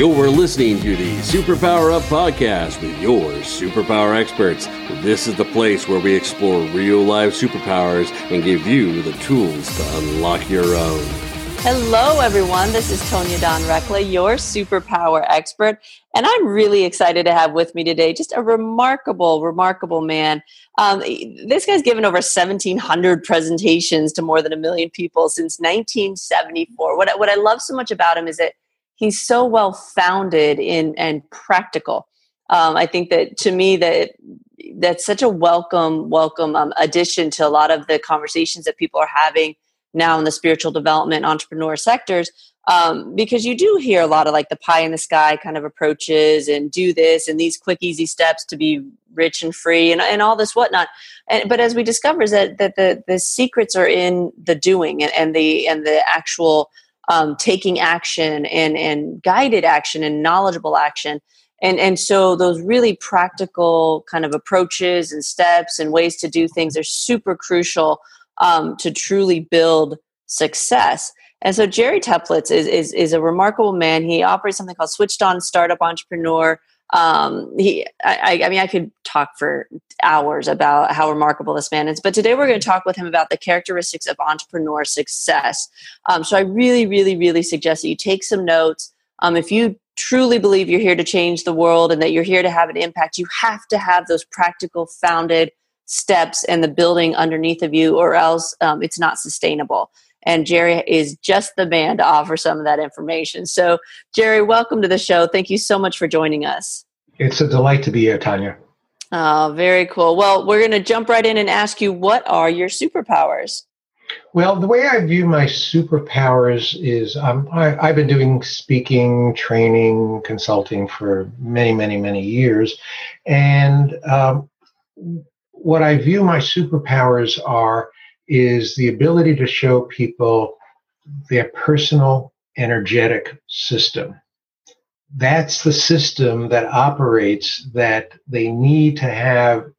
You're listening to the Superpower Up podcast with your superpower experts. This is the place where we explore real life superpowers and give you the tools to unlock your own. Hello, everyone. This is Tonya Dawn Recla, your superpower expert. And I'm really excited to have with me today just a remarkable, remarkable man. Um, this guy's given over 1,700 presentations to more than a million people since 1974. What, what I love so much about him is that he's so well founded in and practical. Um, I think that to me that that's such a welcome, welcome um, addition to a lot of the conversations that people are having now in the spiritual development entrepreneur sectors um, because you do hear a lot of like the pie in the sky kind of approaches and do this and these quick easy steps to be rich and free and, and all this whatnot and but as we discover is that, that the the secrets are in the doing and, and the and the actual um, taking action and and guided action and knowledgeable action and and so those really practical kind of approaches and steps and ways to do things are super crucial um, to truly build success. And so Jerry Teplitz is, is, is a remarkable man. He operates something called Switched On Startup Entrepreneur. Um, he, I, I mean, I could talk for hours about how remarkable this man is, but today we're going to talk with him about the characteristics of entrepreneur success. Um, so I really, really, really suggest that you take some notes. Um, if you truly believe you're here to change the world and that you're here to have an impact, you have to have those practical, founded steps and the building underneath of you, or else um, it's not sustainable. And Jerry is just the man to offer some of that information. So, Jerry, welcome to the show. Thank you so much for joining us. It's a delight to be here, Tonya. Oh, very cool. Well, we're going to jump right in and ask you what are your superpowers? Well, the way I view my superpowers is um, I, have been doing speaking, training, consulting for many, many, many years. And um, what I view my superpowers are is the ability to show people their personal energetic system. That's the system that operates that they need to have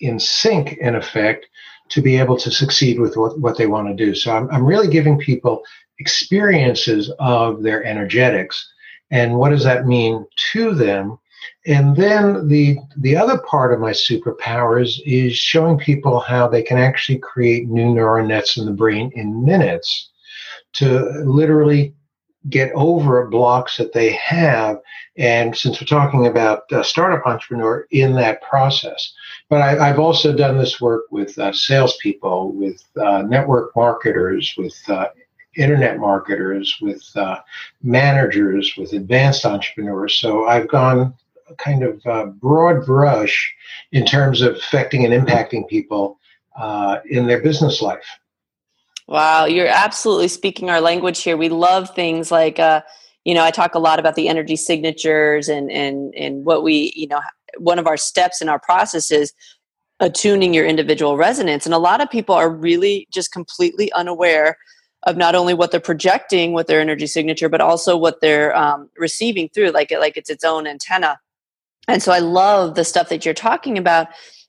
in sync, in effect, to be able to succeed with what, what they want to do. So I'm, I'm really giving people experiences of their energetics. And what does that mean to them? And then the the other part of my superpowers is showing people how they can actually create new neural nets in the brain in minutes to literally get over blocks that they have. And since we're talking about a startup entrepreneur in that process, but I, have also done this work with uh, salespeople, with uh, network marketers, with uh, internet marketers, with uh, managers, with advanced entrepreneurs. So I've gone kind of uh, broad brush in terms of affecting and impacting people uh, in their business life. Wow, you're absolutely speaking our language here. We love things like, uh, you know, I talk a lot about the energy signatures and and and what we, you know, one of our steps in our process is attuning your individual resonance. And a lot of people are really just completely unaware of not only what they're projecting with their energy signature, but also what they're um, receiving through, like like it's its own antenna. And so I love the stuff that you're talking about.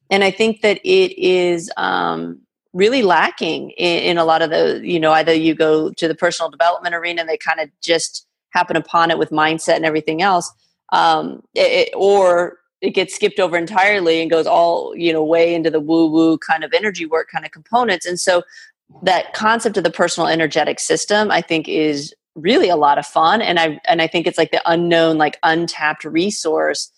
And I think that it is um, really lacking in, in, a lot of the, you know, either you go to the personal development arena and they kind of just happen upon it with mindset and everything else, um, it, or it gets skipped over entirely and goes all, you know, way into the woo woo kind of energy work kind of components. And so that concept of the personal energetic system, I think, is really a lot of fun. And I, and I think it's like the unknown, like untapped resource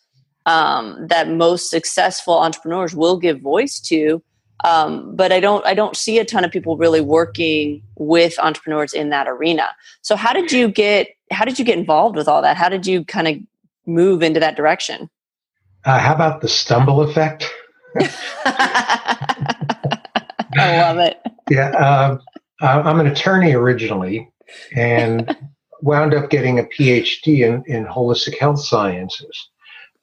um, that most successful entrepreneurs will give voice to. Um, but I don't I don't see a ton of people really working with entrepreneurs in that arena. So how did you get how did you get involved with all that? How did you kind of move into that direction? Uh, how about the stumble effect? I love it. Yeah, uh, I'm an attorney originally, and wound up getting a PhD in, in holistic health sciences.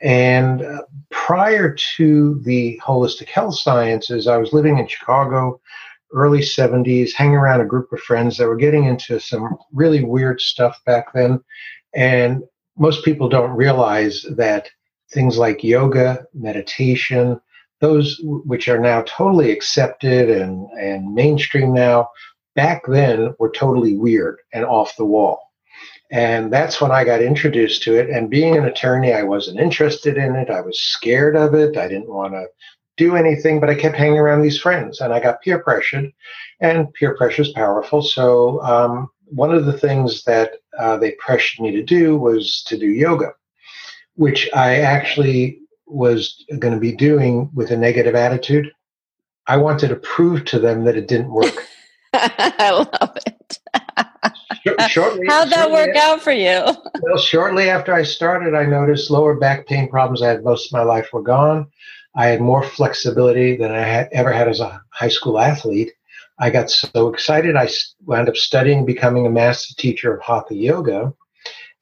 And uh, prior to the holistic health sciences, I was living in Chicago, early 70s, hanging around a group of friends that were getting into some really weird stuff back then. And most people don't realize that things like yoga, meditation, those which are now totally accepted and, and mainstream now, back then were totally weird and off the wall. And that's when I got introduced to it. And being an attorney, I wasn't interested in it. I was scared of it. I didn't want to do anything, but I kept hanging around these friends and I got peer pressured. And peer pressure is powerful. So, um, one of the things that uh, they pressured me to do was to do yoga, which I actually was going to be doing with a negative attitude. I wanted to prove to them that it didn't work. I love it. shortly, How'd that work after, out for you? well, shortly after I started, I noticed lower back pain problems I had most of my life were gone. I had more flexibility than I had ever had as a high school athlete. I got so excited, I wound up studying, becoming a master teacher of Hatha Yoga.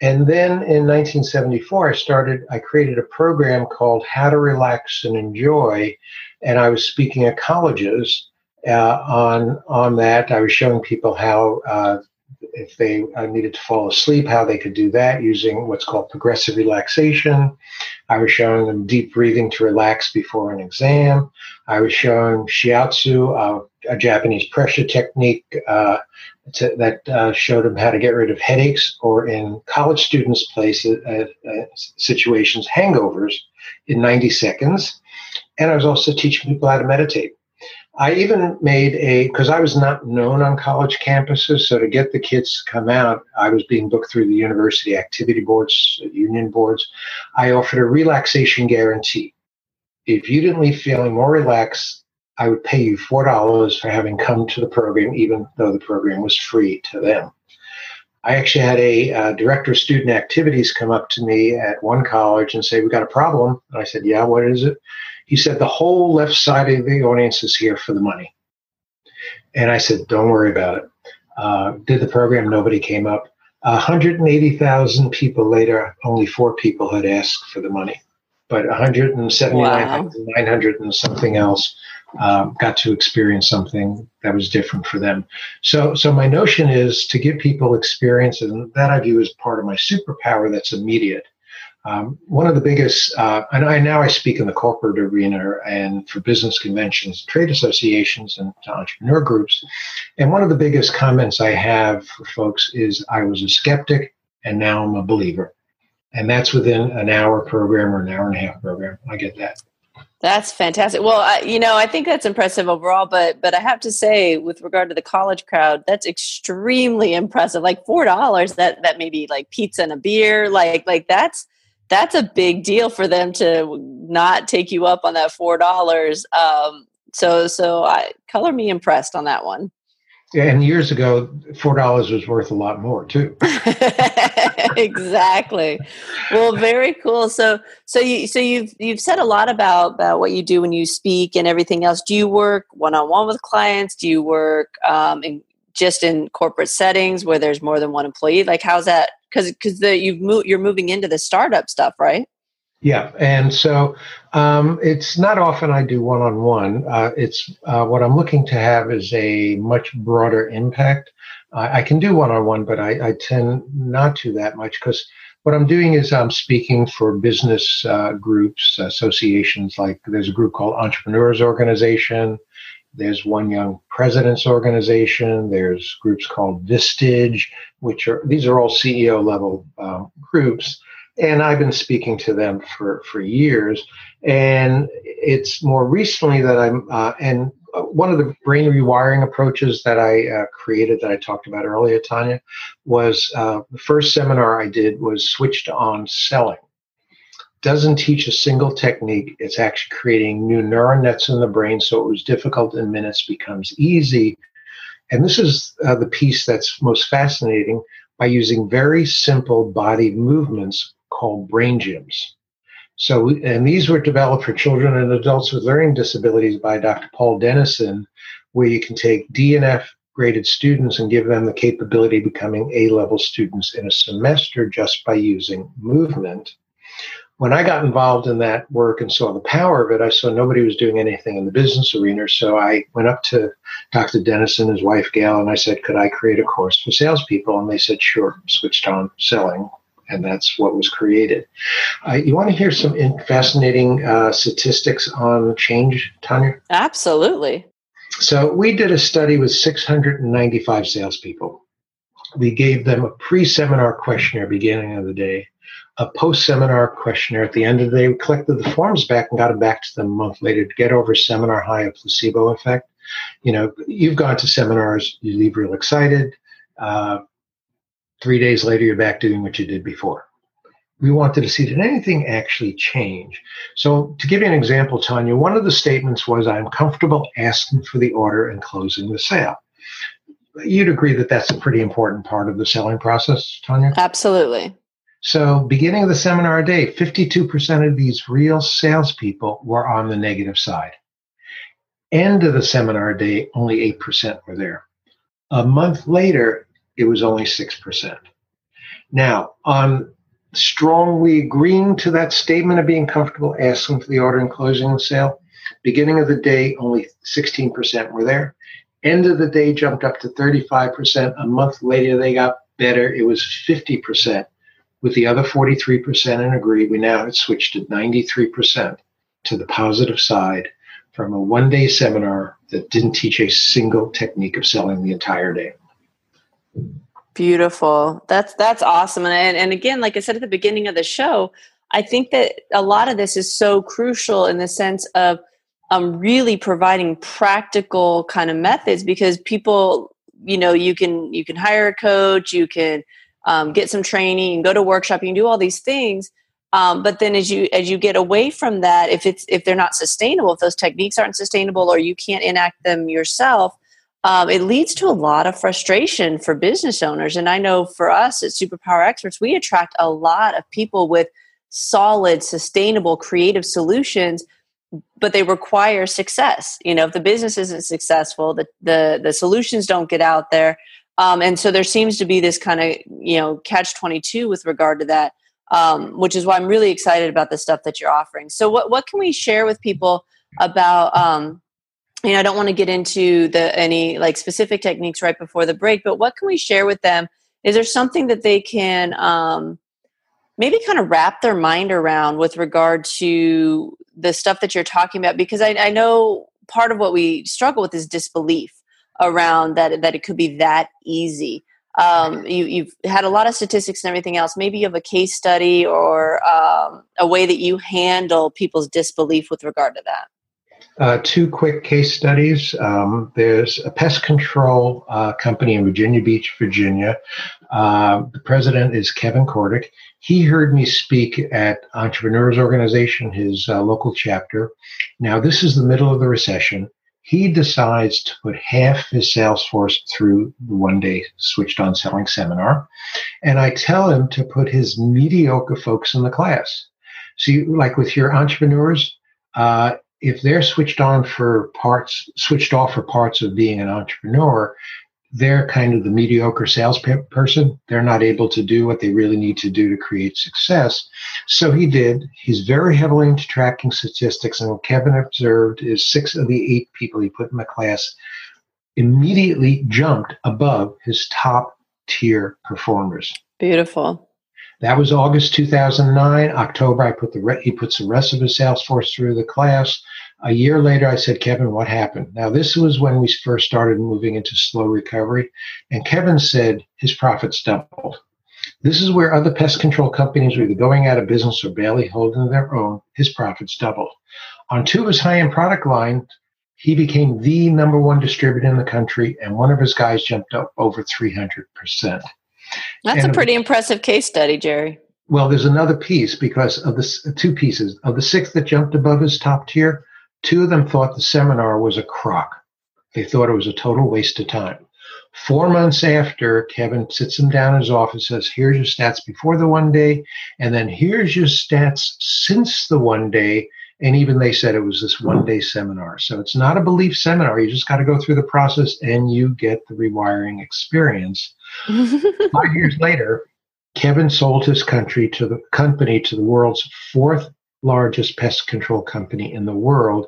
And then in 1974, I started, I created a program called How to Relax and Enjoy. And I was speaking at colleges uh, on, on that. I was showing people how uh, if they uh, needed to fall asleep, how they could do that using what's called progressive relaxation. I was showing them deep breathing to relax before an exam. I was showing shiatsu, uh, a Japanese pressure technique uh, to, that uh, showed them how to get rid of headaches or in college students' places uh, uh, situations, hangovers in 90 seconds. And I was also teaching people how to meditate. I even made a because I was not known on college campuses, so to get the kids to come out, I was being booked through the university activity boards, union boards. I offered a relaxation guarantee. If you didn't leave feeling more relaxed, I would pay you four dollars for having come to the program, even though the program was free to them. I actually had a uh, director of student activities come up to me at one college and say, "We got a problem." And I said, "Yeah, what is it?" He said, The whole left side of the audience is here for the money. And I said, Don't worry about it. Uh, did the program, nobody came up. 180,000 people later, only four people had asked for the money. But 179,900 wow. and something else um, got to experience something that was different for them. So, so my notion is to give people experiences, and that I view as part of my superpower that's immediate. Um, one of the biggest, uh, and I now I speak in the corporate arena and for business conventions, trade associations, and entrepreneur groups. And one of the biggest comments I have for folks is, "I was a skeptic, and now I'm a believer." And that's within an hour program or an hour and a half program. I get that. That's fantastic. Well, I, you know, I think that's impressive overall, but but I have to say, with regard to the college crowd, that's extremely impressive. Like four dollars, that that may be like pizza and a beer. Like like that's that's a big deal for them to not take you up on that four dollars. Um, so so I color me impressed on that one. Yeah, and years ago, four dollars was worth a lot more too. exactly. Well, very cool. So so you so you've you've said a lot about about what you do when you speak and everything else. Do you work one on one with clients? Do you work um, in just in corporate settings where there's more than one employee? Like how's that because because the you've moved you're moving into the startup stuff, right? Yeah, and so um, it's not often I do one on one. It's uh, what I'm looking to have is a much broader impact. I, can do one on one, but I, I, tend not to that much because what I'm doing is I'm speaking for business uh, groups, associations. Like there's a group called Entrepreneurs Organization. There's One Young Presidents Organization. There's groups called Vistage, which are these are all CEO level um, groups, and I've been speaking to them for for years. And it's more recently that I'm uh, and one of the brain rewiring approaches that I uh, created that I talked about earlier, Tonya, was uh, the first seminar I did was switched on selling doesn't teach a single technique. It's actually creating new neuron nets in the brain. So it was difficult in minutes becomes easy. And this is uh, the piece that's most fascinating by using very simple body movements called brain gyms. So, and these were developed for children and adults with learning disabilities by Dr. Paul Dennison, where you can take DNF graded students and give them the capability of becoming A level students in a semester just by using movement when I got involved in that work and saw the power of it, I saw nobody was doing anything in the business arena. So I went up to Dr. Dennison, his wife Gail, and I said, Could I create a course for salespeople? And they said, Sure, switched on selling. And that's what was created. Uh, you want to hear some fascinating uh, statistics on change, Tonya? Absolutely. So we did a study with 695 salespeople we gave them a pre-seminar questionnaire beginning of the day, a post-seminar questionnaire at the end of the day. We collected the forms back and got them back to them a month later to get over seminar high of placebo effect. You know, you've gone to seminars, you leave real excited. Uh, three days later, you're back doing what you did before. We wanted to see did anything actually change. So, to give you an example, Tonya, one of the statements was, "I'm comfortable asking for the order and closing the sale." You'd agree that that's a pretty important part of the selling process, Tonya? Absolutely. So, beginning of the seminar day, 52% of these real salespeople were on the negative side. End of the seminar day, only 8% were there. A month later, it was only 6%. Now, on strongly agreeing to that statement of being comfortable asking for the order and closing the sale, beginning of the day, only 16% were there. End of the day jumped up to 35%. A month later, they got better. It was 50%. With the other 43% in agree, we now switched to 93% to the positive side from a one day seminar that didn't teach a single technique of selling the entire day. Beautiful. That's that's awesome. And and again, like I said at the beginning of the show, I think that a lot of this is so crucial in the sense of um, really providing practical kind of methods because people, you know, you can you can hire a coach, you can um, get some training, go to workshop, you can do all these things. Um, but then as you as you get away from that, if it's if they're not sustainable, if those techniques aren't sustainable, or you can't enact them yourself, um, it leads to a lot of frustration for business owners. And I know for us at Superpower Experts, we attract a lot of people with solid, sustainable, creative solutions but they require success. You know, if the business isn't successful, the the, the solutions don't get out there. Um, and so there seems to be this kind of you know catch 22 with regard to that um, which is why i'm really excited about the stuff that you're offering. So what, what can we share with people about um, you know i don't want to get into the any like specific techniques right before the break but what can we share with them? Is there something that they can um, maybe kind of wrap their mind around with regard to the stuff that you're talking about? Because I, I know part of what we struggle with is disbelief around that that it could be that easy um, you, have had a lot of statistics and everything else maybe you have a case study or um, a way that you handle people's disbelief with regard to that uh, two quick case studies. Um, there's a pest control uh, company in Virginia Beach, Virginia. Uh, the president is Kevin Kordick. He heard me speak at Entrepreneurs Organization, his uh, local chapter. Now, this is the middle of the recession. He decides to put half his sales force through the one day switched on selling seminar. And I tell him to put his mediocre folks in the class. See, like with your entrepreneurs, uh, if they're switched on for parts, switched off for parts of being an entrepreneur, they're kind of the mediocre salesperson. They're not able to do what they really need to do to create success. So he did. He's very heavily into tracking statistics. And what Kevin observed is six of the eight people he put in the class immediately jumped above his top tier performers. Beautiful. That was August 2009. October, I put the re- he puts the rest of his sales force through the class. A year later, I said, Kevin, what happened? Now, this was when we first started moving into slow recovery. And Kevin said his profits doubled. This is where other pest control companies were either going out of business or barely holding their own. His profits doubled. On two of his high end product lines, he became the number one distributor in the country, and one of his guys jumped up over 300%. That's and, a pretty impressive case study, Jerry. Well, there's another piece because of the two pieces of the six that jumped above his top tier. Two of them thought the seminar was a crock. They thought it was a total waste of time. Four months after, Kevin sits him down in his office, says, Here's your stats before the one day, and then here's your stats since the one day. And even they said it was this one day seminar. So it's not a belief seminar. You just got to go through the process and you get the rewiring experience. Five years later, Kevin sold his country to the company to the world's fourth largest pest control company in the world.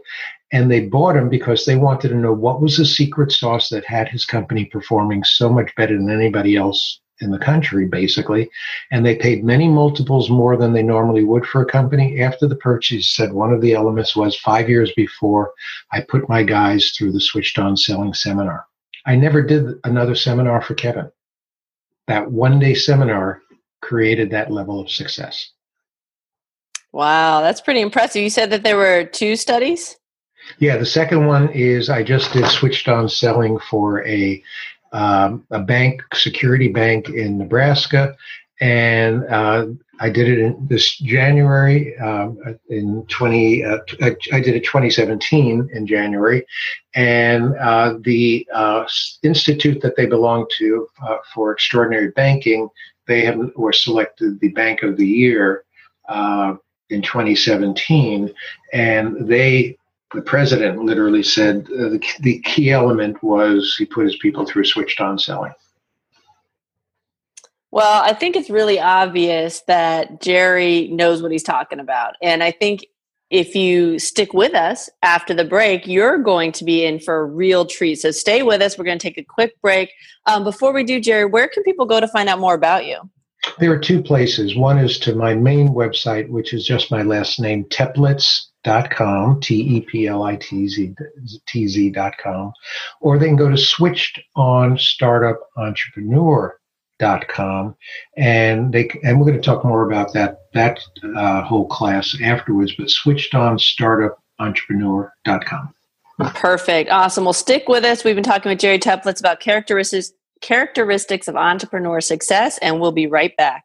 And they bought him because they wanted to know what was the secret sauce that had his company performing so much better than anybody else in the country, basically. And they paid many multiples more than they normally would for a company. After the purchase, said one of the elements was five years before I put my guys through the switched on selling seminar. I never did another seminar for Kevin. that one day seminar created that level of success. Wow, that's pretty impressive. You said that there were two studies? Yeah, the second one is I just did switched on selling for a um, a bank, security bank in Nebraska, and uh, I did it in this January um, in 20. Uh, I did it 2017 in January, and uh, the uh, institute that they belong to uh, for extraordinary banking, they have were selected the Bank of the Year uh, in 2017, and they. The president literally said the, the key element was he put his people through switched on selling. Well, I think it's really obvious that Jerry knows what he's talking about. And I think if you stick with us after the break, you're going to be in for a real treat. So stay with us. We're going to take a quick break. Um, before we do, Jerry, where can people go to find out more about you? There are two places. One is to my main website, which is just my last name, teplitz.com, T E P L I T Z T Z.com, or they can go to switched on startup entrepreneur dot com and they and we're going to talk more about that that uh, whole class afterwards but switched on startup entrepreneur.com perfect. Awesome. Well stick with us. We've been talking with jerry teplitz about characteristics characteristics of entrepreneur success and we'll be right back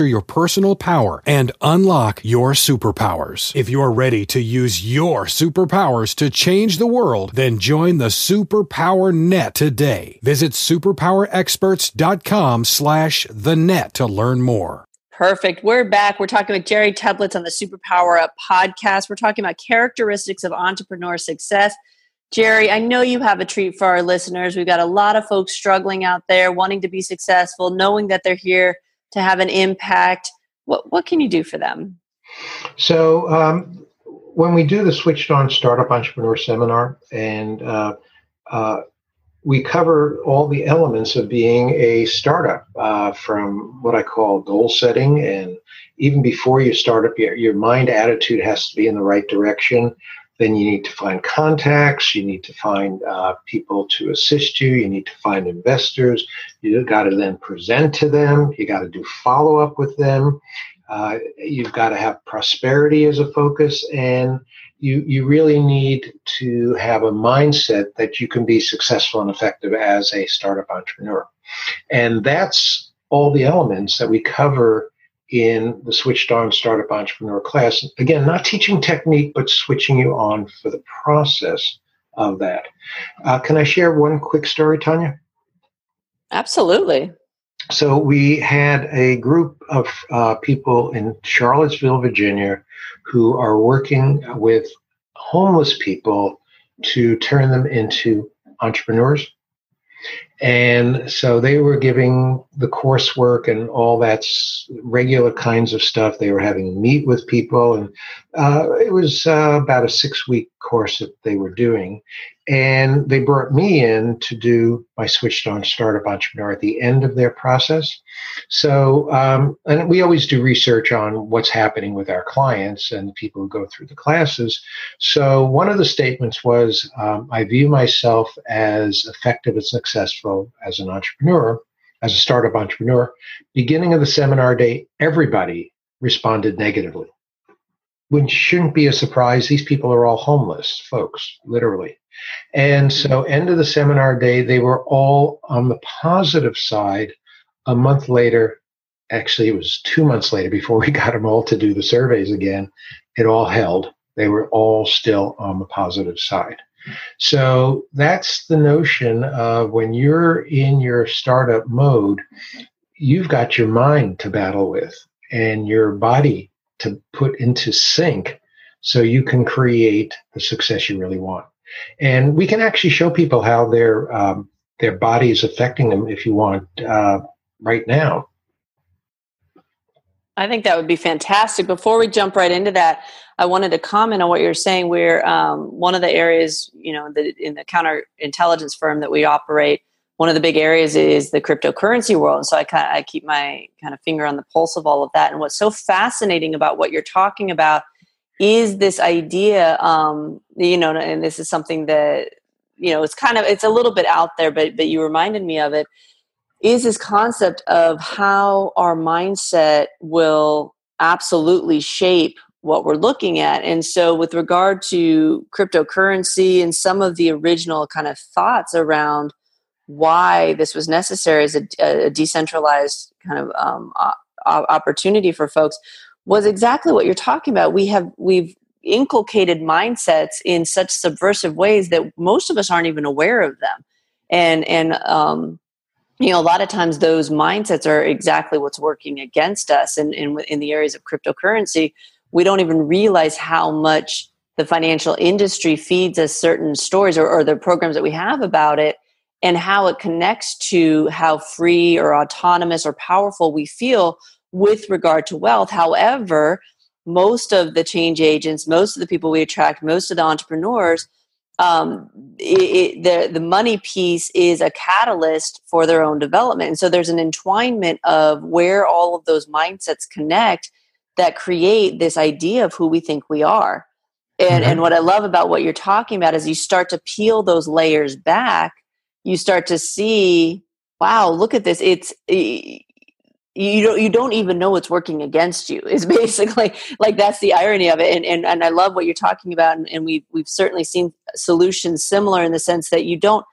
master your personal power and unlock your superpowers. If you're ready to use your superpowers to change the world, then join the Superpower Net today. Visit superpowerexperts.com slash the net to learn more. Perfect. We're back. We're talking with Jerry Teplitz on the Superpower Up podcast. We're talking about characteristics of entrepreneur success. Jerry, I know you have a treat for our listeners. We've got a lot of folks struggling out there, wanting to be successful, knowing that they're here to have an impact what what can you do for them? So um, when we do the switched on startup entrepreneur seminar and uh, uh, we cover all the elements of being a startup uh, from what i call goal setting and even before you start up your, your mind attitude has to be in the right direction then you need to find contacts, you need to find uh, people to assist you, you need to find investors, you got to then present to them, you got to do follow up with them, uh, you've got to have prosperity as a focus, and you, you really need to have a mindset that you can be successful and effective as a startup entrepreneur. And that's all the elements that we cover in the switched on startup entrepreneur class. Again, not teaching technique, but switching you on for the process of that. Uh, can I share one quick story, Tonya? Absolutely. So we had a group of uh, people in Charlottesville, Virginia, who are working with homeless people to turn them into entrepreneurs. And so they were giving the coursework and all that regular kinds of stuff. They were having meet with people, and uh, it was uh, about a six week course that they were doing. And they brought me in to do my switched on startup entrepreneur at the end of their process. So, um, and we always do research on what's happening with our clients and people who go through the classes. So, one of the statements was um, I view myself as effective and successful as an entrepreneur, as a startup entrepreneur. Beginning of the seminar day, everybody responded negatively which shouldn't be a surprise. These people are all homeless folks, literally. And so, end of the seminar day, they were all on the positive side. A month later, actually, it was two months later before we got them all to do the surveys again, it all held. They were all still on the positive side. So, that's the notion of when you're in your startup mode, you've got your mind to battle with and your body to put into sync so you can create the success you really want. And we can actually show people how their um, their body is affecting them if you want. Uh, right now. I think that would be fantastic. Before we jump right into that, I wanted to comment on what you're saying. We're um, one of the areas, you know, the, in the counterintelligence firm that we operate. One of the big areas is the cryptocurrency world, and so I kind I keep my kind of finger on the pulse of all of that. And what's so fascinating about what you're talking about is this idea, um, you know, and this is something that you know it's kind of it's a little bit out there, but but you reminded me of it is this concept of how our mindset will absolutely shape what we're looking at. And so, with regard to cryptocurrency and some of the original kind of thoughts around why this was necessary as a, a decentralized kind of um, opportunity for folks was exactly what you're talking about. We have we've inculcated mindsets in such subversive ways that most of us aren't even aware of them, and and um, you know a lot of times those mindsets are exactly what's working against us and in, in, in the areas of cryptocurrency. We don't even realize how much the financial industry feeds us certain stories or, or the programs that we have about it and how it connects to how free or autonomous or powerful we feel with regard to wealth. However most of the change agents most of the people we attract most of the entrepreneurs um, it, the the money piece is a catalyst for their own development, and so there's an entwinement of where all of those mindsets connect that create this idea of who we think we are. And mm-hmm. and what I love about what you're talking about is you start to peel those layers back, you start to see, wow, look at this. It's you don't you don't even know it's working against you is basically like that's the irony of it and and, and i love what you're talking about and, and we've we've certainly seen solutions similar in the sense that you don't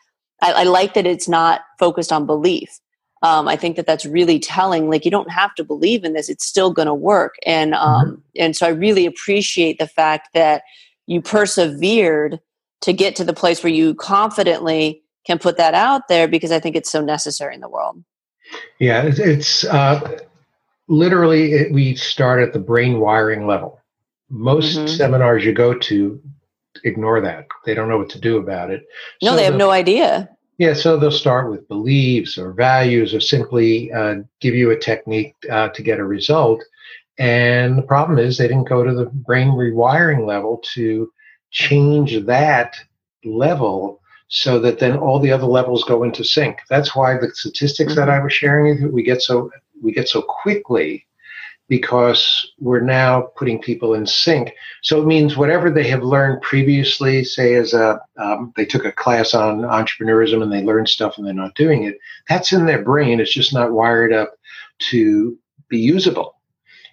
i, I like that it's not focused on belief um, i think that that's really telling like you don't have to believe in this it's still going to work and um, mm-hmm. and so i really appreciate the fact that you persevered to get to the place where you confidently can put that out there because i think it's so necessary in the world yeah, it's, it's uh, literally it, we start at the brain wiring level. Most mm-hmm. seminars you go to ignore that; they don't know what to do about it. No, so they have no idea. Yeah, so they'll start with beliefs or values, or simply uh, give you a technique uh, to get a result. And the problem is they didn't go to the brain rewiring level to change that level so that then all the other levels go into sync. That's why the statistics mm-hmm. that I was sharing we get so we get so quickly because we're now putting people in sync. So it means whatever they have learned previously, say as a um, they took a class on entrepreneurism and they learned stuff and they're not doing it, that's in their brain. It's just not wired up to be usable.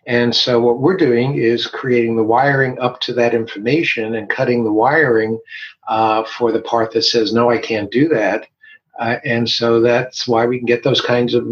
And so what we're doing is creating the wiring up to that information and cutting the wiring uh, for the part that says, no, I can't do that. Uh, and so that's why we can get those kinds of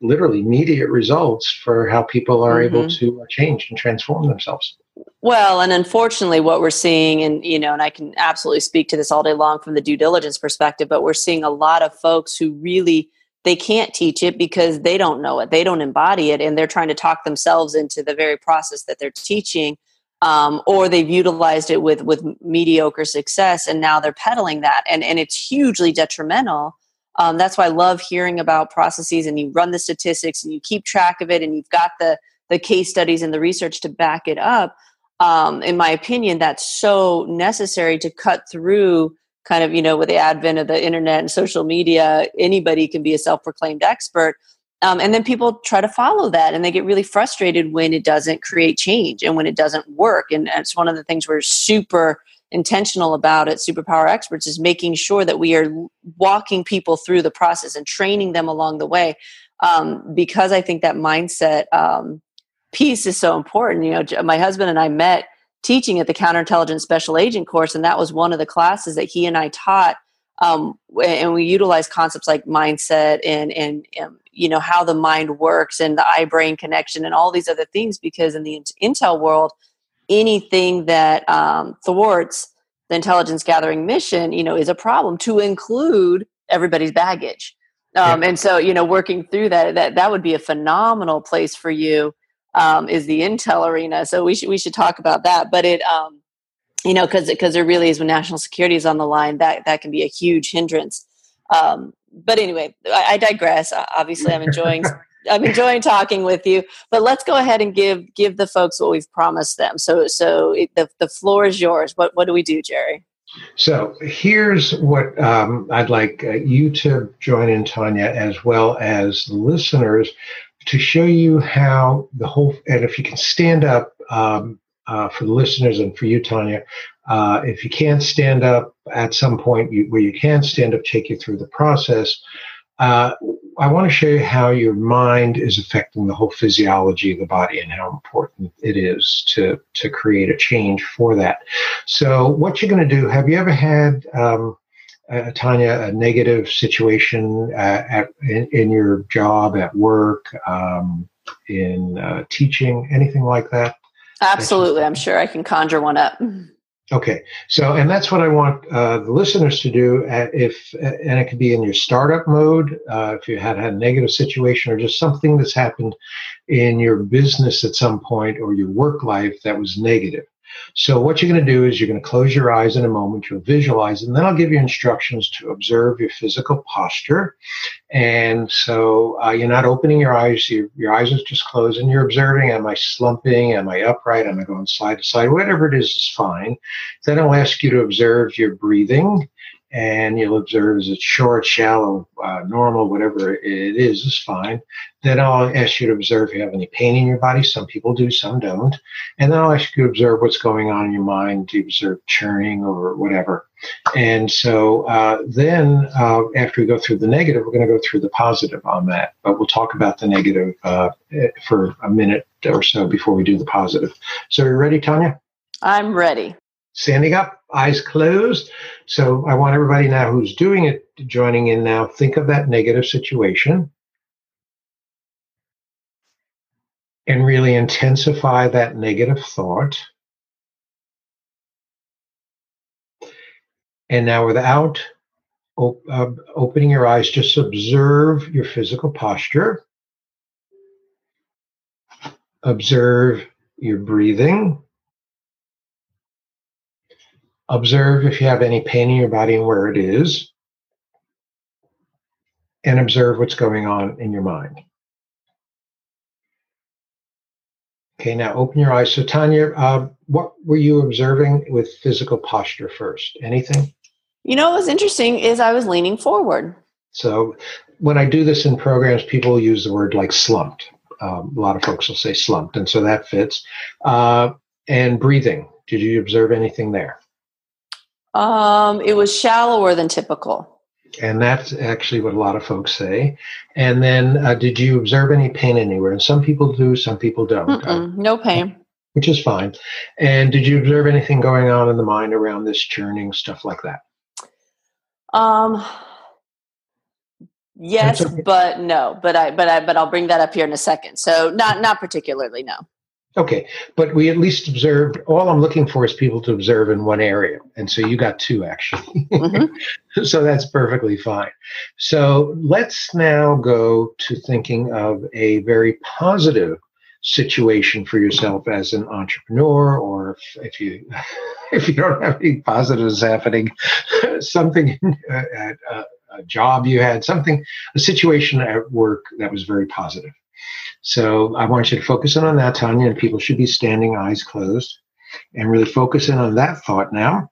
literally immediate results for how people are mm-hmm. able to change and transform themselves. Well, and unfortunately, what we're seeing, and you know, and I can absolutely speak to this all day long from the due diligence perspective, but we're seeing a lot of folks who really they can't teach it because they don't know it. They don't embody it and they're trying to talk themselves into the very process that they're teaching um, or they've utilized it with with mediocre success and now they're peddling that and and it's hugely detrimental. Um, that's why i love hearing about processes and you run the statistics and you keep track of it and you've got the the case studies and the research to back it up. Um, in my opinion that's so necessary to cut through kind of you know with the advent of the internet and social media anybody can be a self-proclaimed expert. Um, and then people try to follow that and they get really frustrated when it doesn't create change and when it doesn't work. And it's one of the things we're super intentional about at superpower experts is making sure that we are walking people through the process and training them along the way. Um, because i think that mindset um, piece is so important. You know my husband and i met teaching at the counterintelligence special agent course and that was one of the classes that he and i taught um, and we utilized concepts like mindset and, and, and um, you know how the mind works and the eye brain connection and all these other things because in the intel world anything that um, thwarts the intelligence gathering mission you know is a problem to include everybody's baggage um, yeah. and so you know working through that that that would be a phenomenal place for you um, is the intel arena. So we should we should talk about that. But it, um, you know, because because there really is when national security is on the line, that that can be a huge hindrance. Um, but anyway, I, I digress. Obviously, I'm enjoying. I'm enjoying talking with you, but let's go ahead and give give the folks what we've promised them. So, so the the floor is yours. What what do we do, Jerry? So here's what um, I'd like uh, you to join in, Tonya, as well as the listeners, to show you how the whole. And if you can stand up um, uh, for the listeners and for you, Tonya, uh, if you can't stand up at some point you, where you can stand up, take you through the process. Uh, I want to show you how your mind is affecting the whole physiology of the body and how important it is to to create a change for that. So, what you're going to do? Have you ever had, um, uh, Tonya, a negative situation uh, at in, in, your job, at work, um, in uh, teaching, anything like that? Absolutely, I'm sure I can conjure one up. Okay, so and that's what I want uh, the listeners to do. Uh, if uh, and it could be in your startup mode, uh, if you had had a negative situation or just something that's happened in your business at some point or your work life that was negative. So what you're going to do is you're going to close your eyes in a moment, you'll visualize, and then I'll give you instructions to observe your physical posture. And so uh, you're not opening your eyes, your, your eyes are just closed, and you're observing, am I slumping? Am I upright? Am I going side to side? Whatever it is is fine. Then I'll ask you to observe your breathing and you'll observe is it short, shallow, uh, normal, whatever it is, is fine. Then I'll ask you to observe if you have any pain in your body. Some people do, some don't. And then I'll ask you to observe what's going on in your mind. Do you observe churning or whatever? And so uh, then uh, after we go through the negative, we're going to go through the positive on that. But we'll talk about the negative uh, for a minute or so before we do the positive. So are you ready, Tonya? I'm ready standing up, eyes closed. So I want everybody now who's doing it joining in now. Think of that negative situation and really intensify that negative thought. And now, without op- uh, opening your eyes, just observe your physical posture. Observe your breathing. Observe if you have any pain in your body and where it is. And observe what's going on in your mind. Okay, now open your eyes. So, Tonya, uh, what were you observing with physical posture first? Anything? You know, what was interesting is I was leaning forward. So, when I do this in programs, people use the word like slumped. Um, a lot of folks will say slumped, and so that fits. Uh, and breathing. Did you observe anything there? Um, it was shallower than typical. And that's actually what a lot of folks say. And then, uh, did you observe any pain anywhere? And some people do, some people don't. Uh, no pain. Which is fine. And did you observe anything going on in the mind around this churning, stuff like that? Um, yes, okay. but no. But I, but I, but I'll bring that up here in a second. So not, not particularly. No. Okay, but we at least observed. All I'm looking for is people to observe in one area, and so you got two actually. Mm-hmm. so that's perfectly fine. So let's now go to thinking of a very positive situation for yourself as an entrepreneur, or if, if you if you don't have any positives happening, something at a, a job you had, something a situation at work that was very positive. So I want you to focus in on that, Tonya, and people should be standing, eyes closed, and really focus in on that thought now.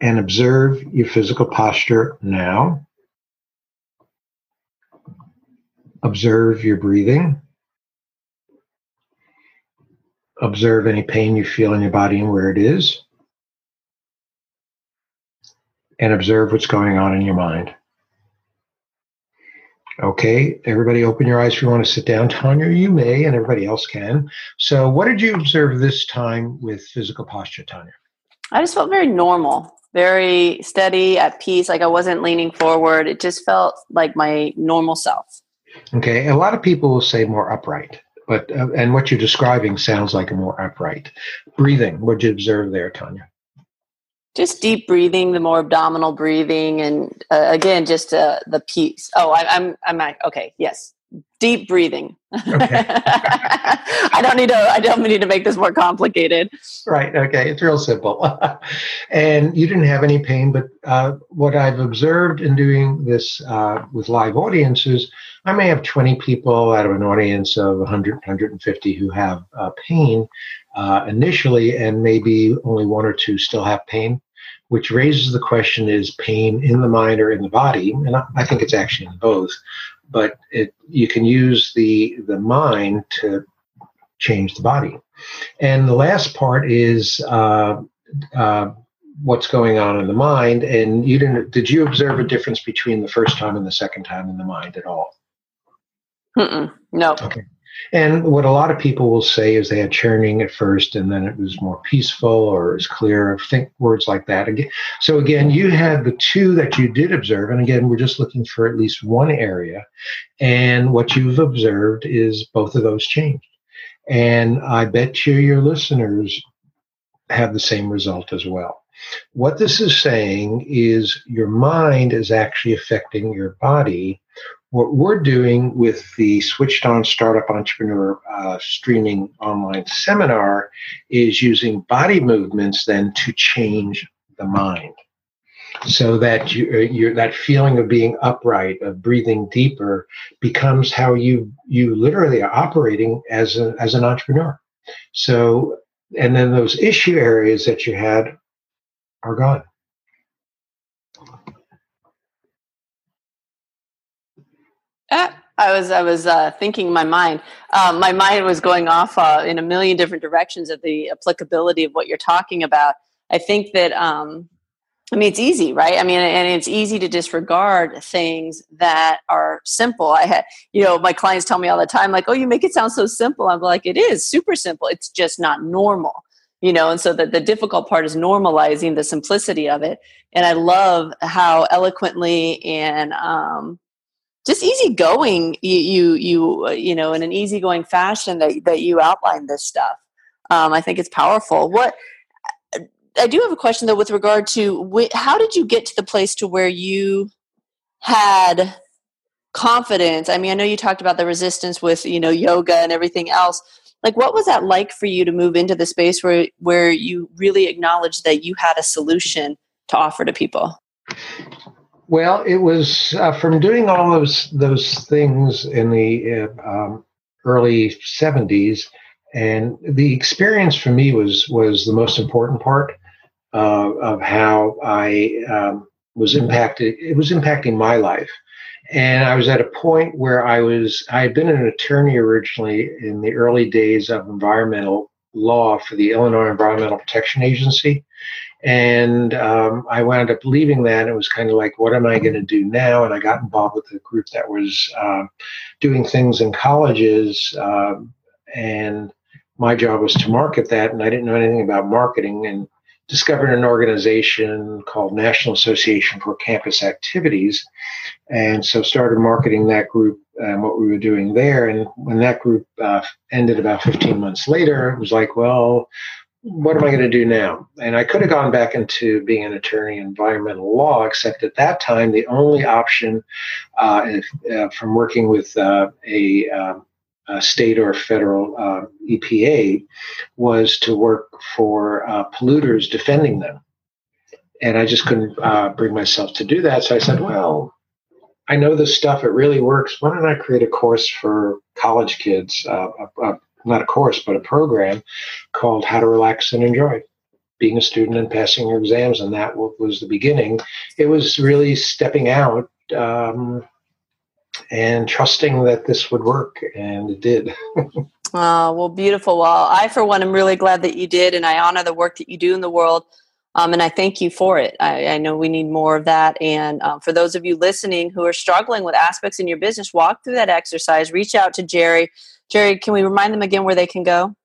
And observe your physical posture now. Observe your breathing. Observe any pain you feel in your body and where it is. And observe what's going on in your mind. Okay, everybody open your eyes if you want to sit down. Tonya, you may, and everybody else can. So, what did you observe this time with physical posture, Tonya? I just felt very normal, very steady, at peace. Like I wasn't leaning forward. It just felt like my normal self. Okay, a lot of people will say more upright, but uh, and what you're describing sounds like a more upright breathing. What did you observe there, Tonya? Just deep breathing, the more abdominal breathing, and uh, again, just uh, the peace. Oh, I, am I'm, I'm okay. Yes, deep breathing. Okay. I don't need to. I don't need to make this more complicated. Right. Okay. It's real simple. and you didn't have any pain, but uh, what I've observed in doing this uh, with live audiences, I may have 20 people out of an audience of 100, 150 who have uh, pain uh, initially, and maybe only one or two still have pain. Which raises the question: Is pain in the mind or in the body? And I, I think it's actually in both but it, you can use the the mind to change the body. And the last part is uh, uh, what's going on in the mind. And you didn't? Did you observe a difference between the first time and the second time in the mind at all? Mm-mm, no. Okay. And what a lot of people will say is they had churning at first and then it was more peaceful or it's clear. Think words like that. Again, so again, you had the two that you did observe. And again, we're just looking for at least one area. And what you've observed is both of those changed. And I bet you your listeners have the same result as well. What this is saying is your mind is actually affecting your body what we're doing with the Switched On Startup Entrepreneur uh, streaming online seminar is using body movements then to change the mind so that you, uh, that feeling of being upright, of breathing deeper, becomes how you you literally are operating as a, as an entrepreneur. So, and then those issue areas that you had are gone. I was I was uh, thinking in my mind. Um, my mind was going off uh, in a million different directions at the applicability of what you're talking about. I think that um, I mean it's easy, right? I mean, and it's easy to disregard things that are simple. I had, you know, my clients tell me all the time, like, "Oh, you make it sound so simple." I'm like, "It is super simple. It's just not normal." You know, and so the, the difficult part is normalizing the simplicity of it. And I love how eloquently and um, just easygoing you you you uh, you know in an easygoing fashion that that you outline this stuff. Um, I think it's powerful. What I do have a question though with regard to how did you get to the place to where you had confidence? I mean, I know you talked about the resistance with you know yoga and everything else. Like, what was that like for you to move into the space where where you really acknowledged that you had a solution to offer to people? Well, it was uh, from doing all those those things in the uh, um, early '70s, and the experience for me was was the most important part uh, of how I um, was impacted. It was impacting my life, and I was at a point where I was I had been an attorney originally in the early days of environmental law for the Illinois Environmental Protection Agency. And um, I wound up leaving that. It was kind of like, what am I going to do now? And I got involved with a group that was uh, doing things in colleges. Um, and my job was to market that. And I didn't know anything about marketing and discovered an organization called National Association for Campus Activities. And so started marketing that group and what we were doing there. And when that group uh, ended about 15 months later, it was like, well, what am I going to do now? And I could have gone back into being an attorney in environmental law, except at that time, the only option uh, if, uh, from working with uh, a, um, a, state or federal uh, EPA was to work for uh, polluters defending them. And I just couldn't uh, bring myself to do that. So I said, well, I know this stuff, it really works. Why don't I create a course for college kids, a, a not a course, but a program called How to Relax and Enjoy. Being a student and passing your exams, and that was the beginning. It was really stepping out um, and trusting that this would work, and it did. oh, well, beautiful. Well, I, for one, am really glad that you did, and I honor the work that you do in the world. Um, and I thank you for it. I, I, know we need more of that. And um, for those of you listening who are struggling with aspects in your business, walk through that exercise. Reach out to Jerry. Jerry, can we remind them again where they can go?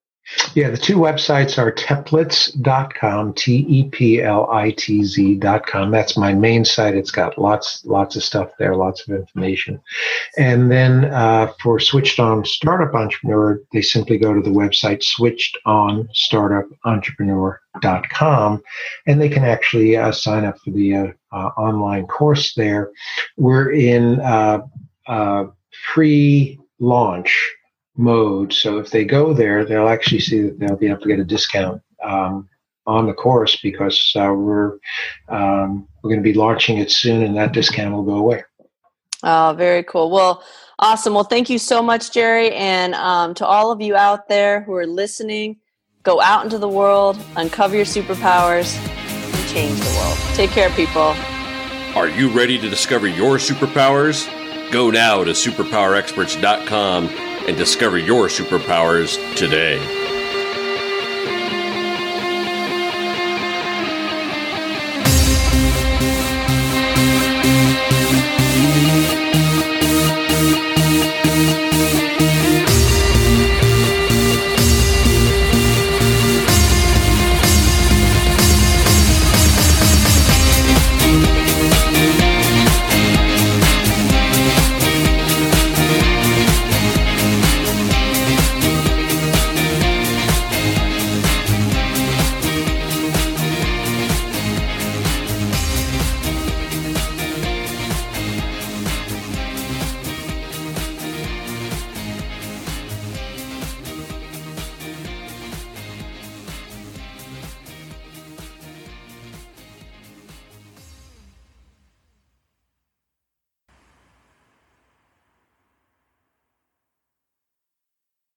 Yeah, the two websites are teplitz.com, T E P L I T Z.com. That's my main site. It's got lots, lots of stuff there, lots of information. And then uh, for Switched On Startup Entrepreneur, they simply go to the website switchedonstartupentrepreneur.com and they can actually uh, sign up for the uh, uh online course there. We're in uh, uh, pre-launch mode. So if they go there, they'll actually see that they'll be able to get a discount um, on the course because uh, we're um, we're going to be launching it soon, and that discount will go away. Oh, very cool. Well, awesome. Well, thank you so much, Jerry, and um, to all of you out there who are listening. Go out into the world, uncover your superpowers, and change the world. Take care, people. Are you ready to discover your superpowers? Go now to superpowerexperts.com and discover your superpowers today.